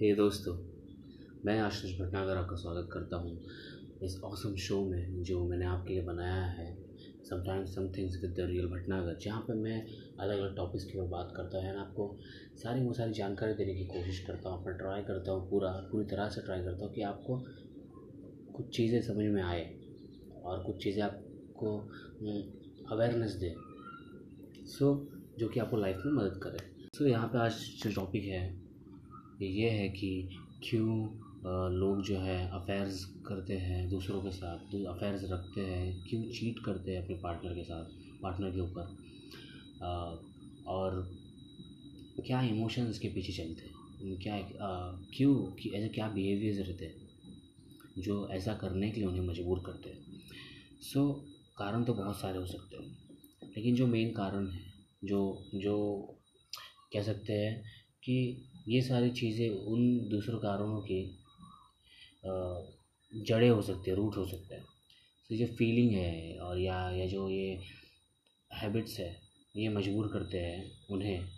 हे दोस्तों मैं आशीष भटनागर आपका स्वागत करता हूँ इस ऑसम शो में जो मैंने आपके लिए बनाया है sometimes some things with the real Bhatnagar जहाँ पे मैं अलग अलग टॉपिक्स के ऊपर बात करता हूँ। आपको सारी वो सारी जानकारी देने की कोशिश करता हूँ अपना ट्राई करता हूँ पूरा पूरी तरह से ट्राई करता हूँ कि आपको कुछ चीज़ें समझ में आए और कुछ चीज़ें आपको अवेयरनेस दे। सो so, जो कि आपको लाइफ में मदद करे। सो so, यहाँ पे आज जो टॉपिक है ये है कि क्यों लोग जो है अफेयर्स करते हैं दूसरों के साथ अफेयर्स रखते हैं क्यों चीट करते हैं अपने पार्टनर के साथ पार्टनर के ऊपर। और क्या इमोशंस के पीछे चलते हैं? क्या क्यों कि ऐसे क्या बिहेवियर्स रहते हैं जो ऐसा करने के लिए उन्हें मजबूर करते हैं? सो so, कारण तो बहुत सारे हो सकते हैं लेकिन जो मेन कारण है जो जो कह सकते हैं कि ये सारी चीज़ें उन दूसरों कारणों की जड़ें हो सकती है, रूट हो सकता है। तो जो फीलिंग है और या या जो ये हैबिट्स है, ये मजबूर करते हैं उन्हें,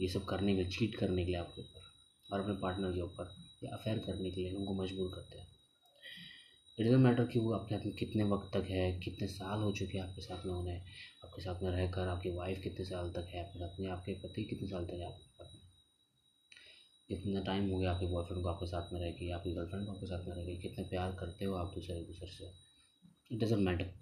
ये सब करने के लिए चीट करने के लिए आपके ऊपर और अपने पार्टनर के ऊपर या अफेयर करने के लिए उनको मजबूर करते हैं। इट डजेंट मैटर कि वो आपके साथ में कितने वक्त तक है, कितने साल हो चुके हैं आपके साथ में उन्हें, आपके साथ में रहकर, आपकी वाइफ कितने साल तक है, आपके साथ में, आपके पति कितने साल तक है में कितना टाइम हो गया आपके बॉयफ्रेंड को आपके साथ में रह गई आपकी गर्लफ्रेंड को आपके साथ में रह गई कितने प्यार करते हो आप दूसरे दूसरे से? इट डजेंट मैटर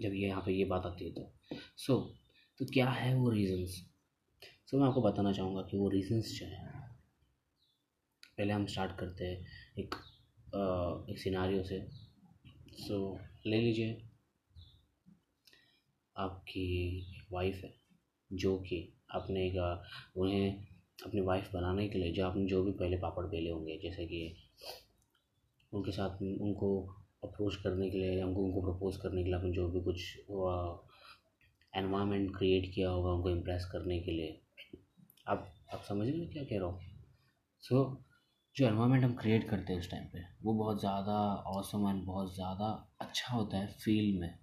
जब ये यहाँ पे ये बात आती है तो। सो so, तो क्या है वो रीज़न्स सो so, मैं आपको बताना चाहूँगा कि वो रीज़न्स जो हैं। पहले हम स्टार्ट करते हैं एक आ, एक सिनारियो से। सो so, ले लीजिए आपकी वाइफ है जो कि अपने का उन्हें अपनी वाइफ बनाने के लिए जो आपने जो भी पहले पापड़ बेले होंगे जैसे कि उनके साथ उनको अप्रोच करने के लिए उनको उनको प्रपोज करने के लिए आपने जो भी कुछ एनवायरनमेंट क्रिएट किया होगा उनको इम्प्रेस करने के लिए। आप आप समझ रहे क्या कह रहा हूँ? सो so, जो एनवायरनमेंट हम क्रिएट करते हैं उस टाइम पे वो बहुत ज़्यादा औसम एंड बहुत ज़्यादा अच्छा होता है फील में।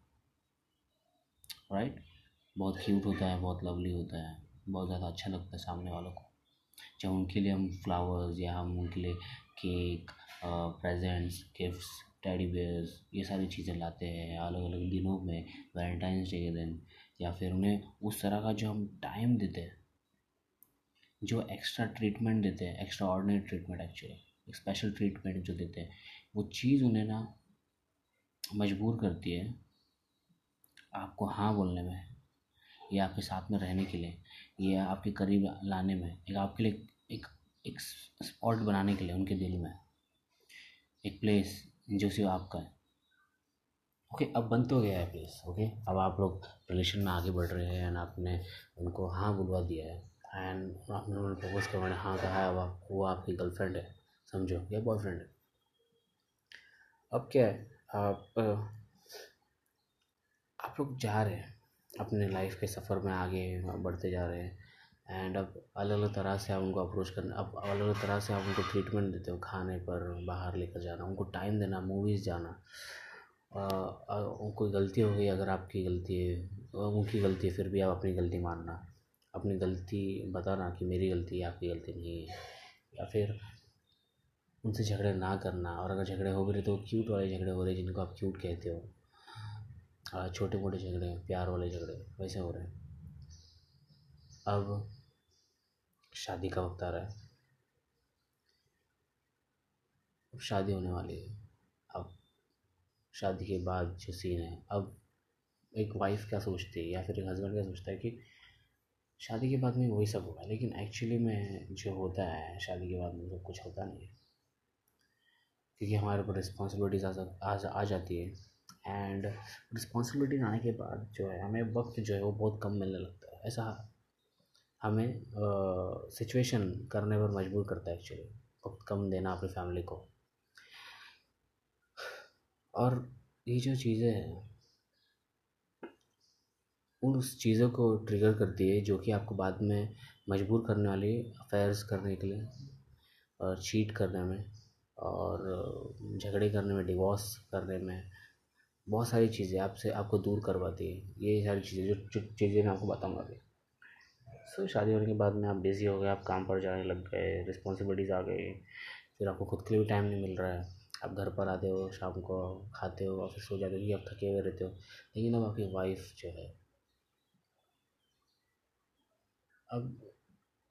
Right right? बहुत क्यूट होता है बहुत लवली होता है बहुत ज़्यादा अच्छा लगता है सामने वालों को। जब उनके लिए हम फ्लावर्स या हम उनके लिए cake presents gifts teddy bears ये सारी चीज़ें लाते हैं अलग अलग दिनों में वैलेंटाइंस डे के दिन, या फिर उन्हें उस तरह का जो हम टाइम देते हैं, जो एक्स्ट्रा ट्रीटमेंट देते हैं एक्स्ट्रा ऑर्डिनरी ट्रीटमेंट एक्चुअली एक स्पेशल ट्रीटमेंट जो देते हैं, वो चीज़ उन्हें ना मजबूर करती है आपको हाँ बोलने में या आपके साथ में रहने के लिए। या आपके करीब लाने में, एक आपके लिए एक एक स्पॉट बनाने के लिए, उनके दिल में, एक प्लेस जो सिर्फ़ आपका है। ओके अब बन तो गया है प्लेस ओके अब आप लोग रिलेशन में आगे बढ़ रहे हैं एंड आपने उनको हाँ बुलवा दिया है। एंड आपने उन्होंने प्रपोज करवाने हाँ कहा है, अब आप, वो आपकी गर्लफ्रेंड है, समझो, या बॉयफ्रेंड है। अब क्या है, आप आप लोग जा रहे हैं अपने लाइफ के सफ़र में आगे बढ़ते जा रहे हैं। एंड अब अलग अलग तरह से आप उनको अप्रोच करना, अब अलग अलग तरह से आप उनको ट्रीटमेंट देते हो, खाने पर, बाहर लेकर जाना, उनको टाइम देना मूवीज़ जाना। कोई गलती हो गई, अगर आपकी गलती है उनकी गलती है, फिर भी आप अपनी गलती मानना। अपनी गलती बताना कि मेरी गलती है, आपकी गलती नहीं है। या फिर उनसे झगड़े ना करना, और अगर झगड़े हो गए तो क्यूट वाले झगड़े हो रहे जिनको आप क्यूट कहते हो। छोटे मोटे झगड़े, प्यार वाले झगड़े, वैसे हो रहे हैं। अब शादी का वक्त आ रहा है। अब शादी होने वाली है। अब शादी के बाद जो सीन है, अब एक वाइफ क्या सोचती है या फिर एक हस्बैंड क्या सोचता है कि शादी के बाद में वही सब होगा, लेकिन एक्चुअली में जो होता है, शादी के बाद में सब कुछ होता नहीं है। क्योंकि हमारे ऊपर रिस्पॉन्सिबिलिटीज आ जाती है। एंड रिस्पॉन्सिबिलिटी आने के बाद जो है, हमें वक्त जो है वो बहुत कम मिलने लगता है। ऐसा हमें सिचुएशन करने पर मजबूर करता है एक्चुअली वक्त कम देना अपनी फैमिली को। और ये जो चीज़ें हैं, उन उस चीज़ों को ट्रिगर करती है जो कि आपको बाद में मजबूर करने वाली अफेयर्स करने के लिए और चीट करने में और झगड़े करने में डिवोर्स करने में बहुत सारी चीज़ें आपसे, आपको दूर करवाती है। ये सारी चीज़ें जो चीज़ें मैं आपको बताऊँगा अभी। सो शादी होने के बाद में आप बिज़ी हो गए, आप काम पर जाने लग गए रिस्पॉन्सिबिलिटीज़ आ गई, फिर आपको खुद के लिए भी टाइम नहीं मिल रहा है। आप घर पर आते हो, शाम को खाते हो ऑफ़िस हो जाते हो, क्योंकि आप थके हुए रहते हो। लेकिन अब आपकी वाइफ जो है, अब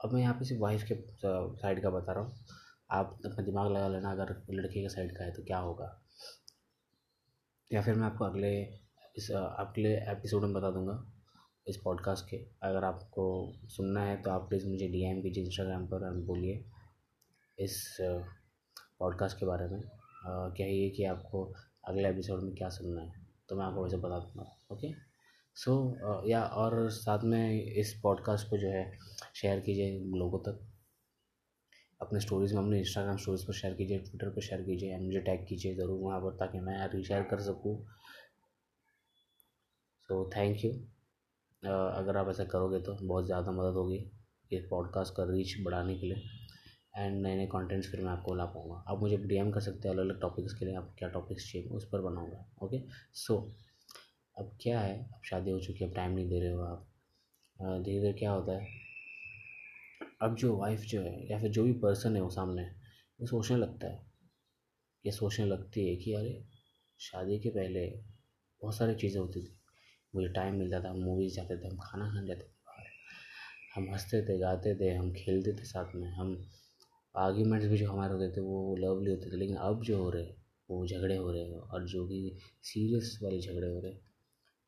अब मैं यहाँ पे सिर्फ़ वाइफ के साइड का बता रहा हूँ। आप अपना दिमाग लगा लेना, अगर लड़के के साइड का है तो क्या होगा? या फिर मैं आपको अगले इस अगले एपिसोड में बता दूँगा, इस पॉडकास्ट के। अगर आपको सुनना है तो आप प्लीज़ मुझे डी डीएम कीजिए इंस्टाग्राम पर बोलिए इस पॉडकास्ट के बारे में। कहिए कि आपको अगले एपिसोड में क्या सुनना है तो मैं आपको वैसे बता दूँगा, ओके? सो या और साथ में इस पॉडकास्ट को जो है शेयर कीजिए लोगों तक। अपने स्टोरीज़ में, अपने इंस्टाग्राम स्टोरीज़ पर शेयर कीजिए ट्विटर पर शेयर कीजिए एंड मुझे टैग कीजिए ज़रूर वहाँ पर ताकि मैं रीशेयर कर सकूँ। सो थैंक यू अगर आप ऐसा करोगे तो बहुत ज़्यादा मदद होगी इस पॉडकास्ट का रीच बढ़ाने के लिए। एंड नए नए कॉन्टेंट्स फिर मैं आपको ला पाऊँगा। आप मुझे डीएम कर सकते हैं अलग अलग टॉपिक्स के लिए, आप क्या टॉपिक्स चाहिए, उस पर बनाऊँगा ओके सो अब क्या है? अब शादी हो चुकी है, अब टाइम नहीं दे रहे हो आप। धीरे धीरे क्या होता है? अब जो वाइफ जो है, या फिर जो भी पर्सन है वो सामने, वो सोचने लगता है। ये सोचने लगती है कि अरे, शादी के पहले बहुत सारी चीज़ें होती थी। मुझे टाइम मिलता था हम मूवीज़ जाते थे, हम खाना खाने जाते थे बाहर। हम हँसते थे, गाते थे, हम खेलते थे साथ में। हम आर्ग्यूमेंट्स भी जो हमारे होते थे, वो लवली होते थे। लेकिन अब जो हो रहे वो झगड़े हो रहे हैं। और जो कि सीरियस वाले झगड़े हो रहे हैं,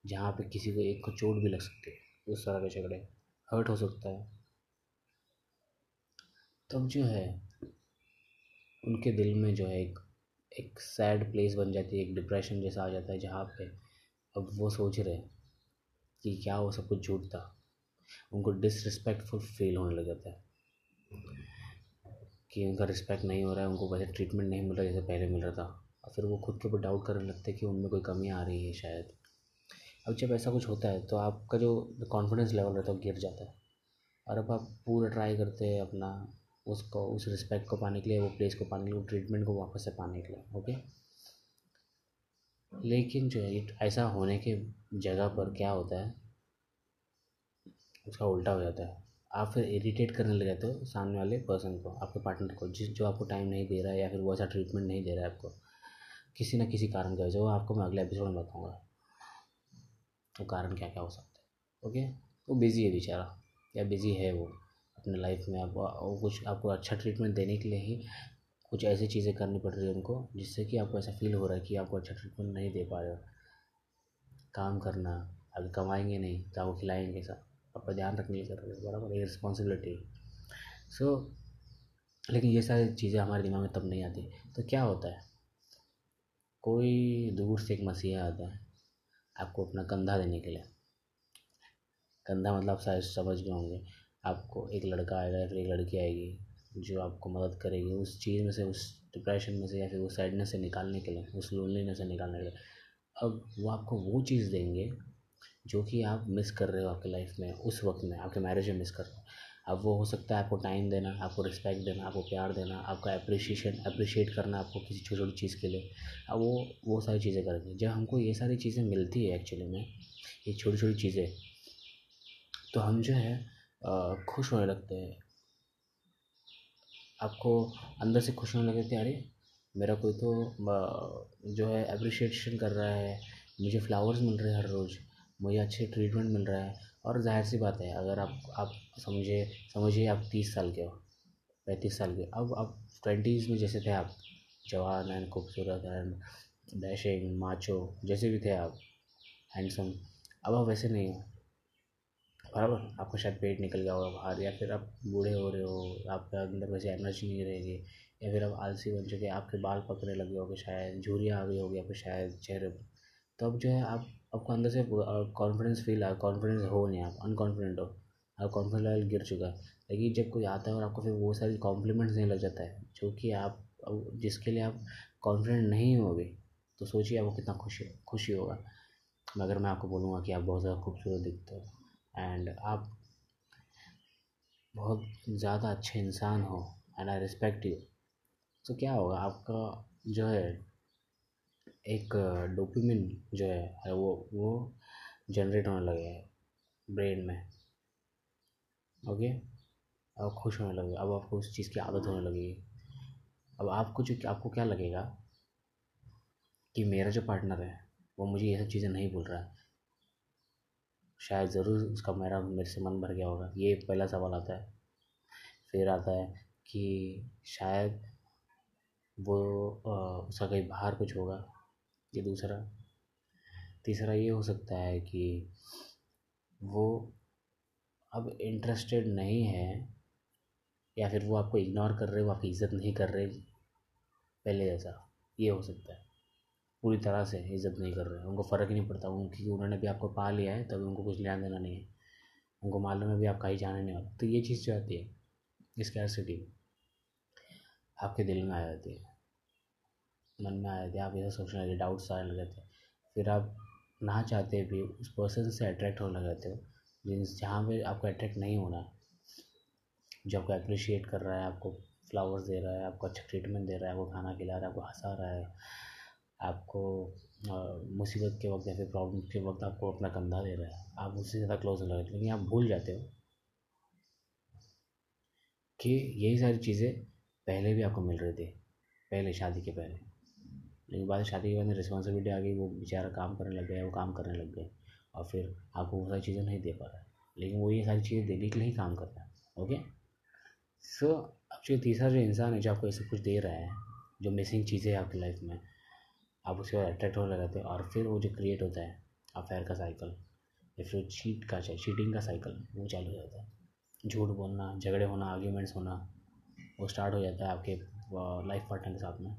जहाँ पे किसी को एक को चोट भी लग सकती है, उस तरह के झगड़े। हर्ट हो सकता है। तब जो है, उनके दिल में जो है एक एक सैड प्लेस बन जाती है, एक डिप्रेशन जैसा आ जाता है जहाँ पे अब वो सोच रहे हैं कि क्या वो सब कुछ झूठ था। उनको डिसरिस्पेक्टफुल फील होने लग जाता है कि उनका रिस्पेक्ट नहीं हो रहा है, उनको वैसे ट्रीटमेंट नहीं मिल रहा जैसे पहले मिल रहा था। और फिर वो खुद के ऊपर डाउट करने लगते हैं कि उनमें कोई कमी आ रही है शायद। अब जब ऐसा कुछ होता है तो आपका जो कॉन्फिडेंस लेवल रहता है वो गिर जाता है। और अब आप पूरा ट्राई करते हैं अपना उसको, उस रिस्पेक्ट को पाने के लिए, वो प्लेस को पाने के लिए वो ट्रीटमेंट को वापस से पाने के लिए ओके लेकिन जो है ऐसा होने के जगह पर क्या होता है? उसका उल्टा हो जाता है। आप फिर इरीटेट करने लग जाते हो सामने वाले पर्सन को, आपके पार्टनर को, जिस, जो आपको टाइम नहीं दे रहा है या फिर वो ऐसा ट्रीटमेंट नहीं दे रहा है आपको, किसी ना किसी कारण की वजह वो आपको मैं अगले एपिसोड में बताऊँगा। वो कारण क्या क्या हो सकता है ओके वो बिज़ी है बेचारा, या बिज़ी है वो। अपने लाइफ में आपको वो कुछ आपको अच्छा ट्रीटमेंट देने के लिए ही कुछ ऐसी चीज़ें करनी पड़ रही है उनको जिससे कि आपको ऐसा फील हो रहा है कि आपको अच्छा ट्रीटमेंट नहीं दे पा रहे हो। काम करना अगर कमाएँगे नहीं तो आपको खिलाएँगे सब। आपका ध्यान रखने की बराबर ये रिस्पॉन्सिबिलिटी सो so, लेकिन ये सारी चीज़ें हमारे दिमाग में तब नहीं आती। तो क्या होता है? कोई दूर से एक मसीहा आता है आपको अपना कंधा देने के लिए। कंधा मतलब आप शायद समझ गए होंगे। आपको एक लड़का आएगा या फिर एक लड़की आएगी, जो आपको मदद करेगी उस चीज़ में से, उस डिप्रेशन में से या फिर उस सैडनेस से निकालने के लिए, उस लोनलीनेस से निकालने के लिए। अब वो आपको वो चीज़ देंगे जो कि आप मिस कर रहे हो आपके लाइफ में, उस वक्त में, आपके मैरिज में मिस कर रहे हो। अब वो हो सकता है आपको टाइम देना, आपको रिस्पेक्ट देना, आपको प्यार देना, आपका अप्रिशिएशन अप्रिशिएट करना आपको किसी छोटी छोटी चीज़ के लिए। अब वो वो सारी चीज़ें करेंगे। जब हमको ये सारी चीज़ें मिलती है एक्चुअली में, ये छोटी छोटी चीज़ें तो हम जो है खुश होने लगते हैं। आपको अंदर से खुश होने लगते हैं अरे, मेरा कोई तो जो है अप्रिशिएशन कर रहा है, मुझे फ्लावर्स मिल रहे हैं हर रोज़, मुझे अच्छे ट्रीटमेंट मिल रहा है। और ज़ाहिर सी बात है, अगर आप आप समझे समझिए आप तीस साल के हो, पैंतीस साल के अब आप ट्वेंटीज़ में जैसे थे आप, जवान एंड खूबसूरत एंड डैशिंग माचो जैसे भी थे आप हैंडसम अब आप वैसे नहीं हो। बराबर? आपका शायद पेट निकल गया होगा बाहर, या फिर आप बूढ़े हो रहे हो, आपके अंदर वैसे एनर्जी नहीं रहेगी, या फिर आप आलसी बन चुके आपके बाल पकने लगे होगे शायद, झुरियाँ आ गई होगी आपके शायद चेहरे पर। तो अब जो है आप, आपको अंदर से कॉन्फिडेंस फील आ कॉन्फिडेंस हो नहीं, आप अनकॉन्फिडेंट हो, आप कॉन्फिडेंस लेवल गिर चुका है। लेकिन जब कोई आता है और आपको फिर वो सारी कॉम्प्लीमेंट्स नहीं लग जाता है, जो कि आप जिसके लिए आप कॉन्फिडेंट नहीं होगे तो सोचिए आपको कितना खुशी खुशी होगा। मगर मैं आपको बोलूँगा कि आप बहुत ज़्यादा खूबसूरत दिखते हो। एंड आप बहुत ज़्यादा अच्छे इंसान हो एंड आई रिस्पेक्ट यू तो क्या होगा, आपका जो है, एक डोपामिन जो है वो वो जनरेट होने लगे ब्रेन में। ओके अब खुश होने लगे, अब आपको उस चीज़ की आदत होने लगेगी अब आपको जो, आपको क्या लगेगा कि मेरा जो पार्टनर है, वो मुझे ये सब चीज़ें नहीं बोल रहा है। शायद ज़रूर उसका मेरा, मेरे से मन भर गया होगा। ये पहला सवाल आता है। फिर आता है कि शायद वो उसका कहीं बाहर कुछ होगा ये दूसरा। तीसरा ये हो सकता है कि वो अब इंटरेस्टेड नहीं है या फिर वो आपको इग्नोर कर रहे वो आपकी इज़्ज़त नहीं कर रहे पहले जैसा। ये हो सकता है। पूरी तरह से इज़्ज़त नहीं कर रहे उनको फ़र्क ही नहीं पड़ता। क्योंकि उन्होंने भी आपको पा लिया है, तभी उनको कुछ लेना देना नहीं है। उनको मालूम है भी आप कहीं जाने नहीं वाले। तो ये चीज़ जो आती है इस कैसिटी आपके दिल में आ जाती है। मन में आ जाती है। आप ऐसा सोचने लगे डाउट्स आने लगे थे फिर आप ना चाहते भी उस पर्सन से अट्रैक्ट होने लगते हो। जिन जहाँ पे आपको अट्रैक्ट नहीं होना, जो आपको अप्रिशिएट कर रहा है, आपको फ्लावर्स दे रहा है, आपको अच्छा ट्रीटमेंट दे रहा है, आपको खाना खिला रहा है, आपको हंसा रहा है आपको मुसीबत के वक्त या फिर प्रॉब्लम के वक्त आपको अपना कंधा दे रहा है। आप उससे ज़्यादा क्लोज हो लगते लेकिन आप भूल जाते हो कि यही सारी चीज़ें पहले भी आपको मिल रही थी, पहले, शादी के पहले। लेकिन बाद शादी के बाद रिस्पॉन्सिबिलिटी आ गई, वो बेचारा काम करने लग गया, वो काम करने लग गए और फिर आपको वो सारी चीज़ें नहीं दे पा रहा लेकिन वो ये सारी चीज़ें देने के लिए ही काम कर रहा है ओके सो अब जो तीसरा जो इंसान है जो आपको सब कुछ दे रहा है, जो मिसिंग चीज़ें आपकी लाइफ में आप उसके बाद अट्रैक्ट होने लगते हैं और फिर वो जो क्रिएट होता है अफेयर का साइकिल या फिर चीट का चीटिंग का साइकिल वो चालू हो जाता है। झूठ बोलना, झगड़े होना आर्ग्यूमेंट्स होना, वो स्टार्ट हो जाता है आपके लाइफ पार्टनर के साथ में।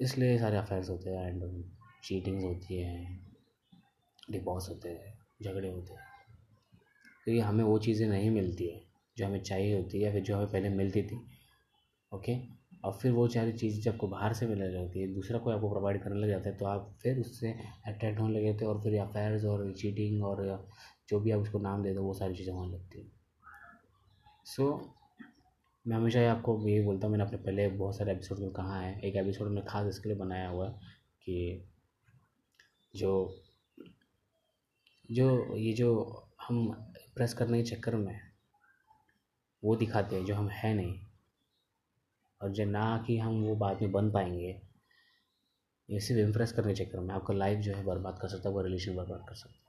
इसलिए सारे अफेयर्स होते हैं एंड चीटिंग्स होती है डिवोर्स होते हैं, झगड़े होते हैं। क्योंकि हमें वो चीज़ें नहीं मिलती है जो हमें चाहिए होती है या फिर जो हमें पहले मिलती थी ओके और फिर वो सारी चीज़ जब आपको बाहर से मिलने लगती है दूसरा कोई आपको प्रोवाइड करने लग जाता है तो आप फिर उससे अट्रैक्ट होने लगे थे और फिर अफेयर्स और चीटिंग और जो भी आप उसको नाम दे दो वो सारी चीज़ें होने लगती हैं। सो so, मैं हमेशा ही आपको यही बोलता हूँ मैंने अपने पहले बहुत सारे एपिसोड में कहा है। एक एपिसोड में खास इसके लिए बनाया हुआ कि जो जो ये जो हम प्रेस करने के चक्कर में वो दिखाते हैं जो हम है नहीं। और जो ना कि हम वो बाद में बन पाएँगे। ये सिर्फ़ इम्प्रेस करने के चक्कर में, आपका लाइफ जो है बर्बाद कर सकता है वो रिलेशन बर्बाद कर सकता है।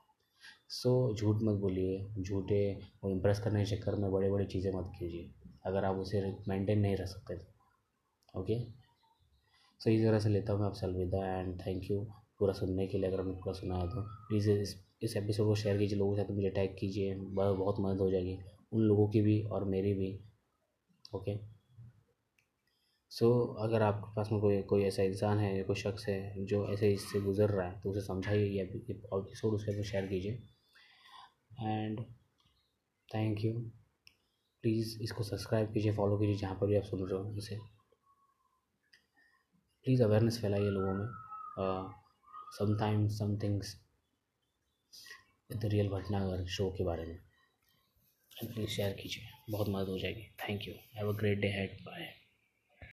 सो झूठ मत बोलिए, झूठे वो इम्प्रेस करने के चक्कर में बड़े बड़ी चीज़ें मत कीजिए, अगर आप उसे मेंटेन नहीं रह सकते तो। ओके सो इस तरह से लेता हूँ मैं आपसे अलविदा एंड थैंक यू पूरा सुनने के लिए, अगर आपने पूरा सुना है तो। प्लीज़ इस इस एपिसोड को शेयर कीजिए, लोगों के साथ मुझे टैग कीजिए बहुत मदद हो जाएगी, उन लोगों की भी और मेरी भी। ओके सो अगर आपके पास में कोई कोई ऐसा इंसान है कोई शख्स है जो ऐसे इससे गुज़र रहा है तो उसे समझाइए ये एपिसोड उसके शेयर कीजिए। एंड थैंक यू प्लीज़ इसको सब्सक्राइब कीजिए फॉलो कीजिए जहाँ पर भी आप सुन रहे हो इसे। प्लीज़ अवेयरनेस फैलाइए लोगों में। Sometime some things the real Bhatnagar show के बारे में। प्लीज़ शेयर कीजिए। बहुत मदद हो जाएगी। Thank you have a great day ahead bye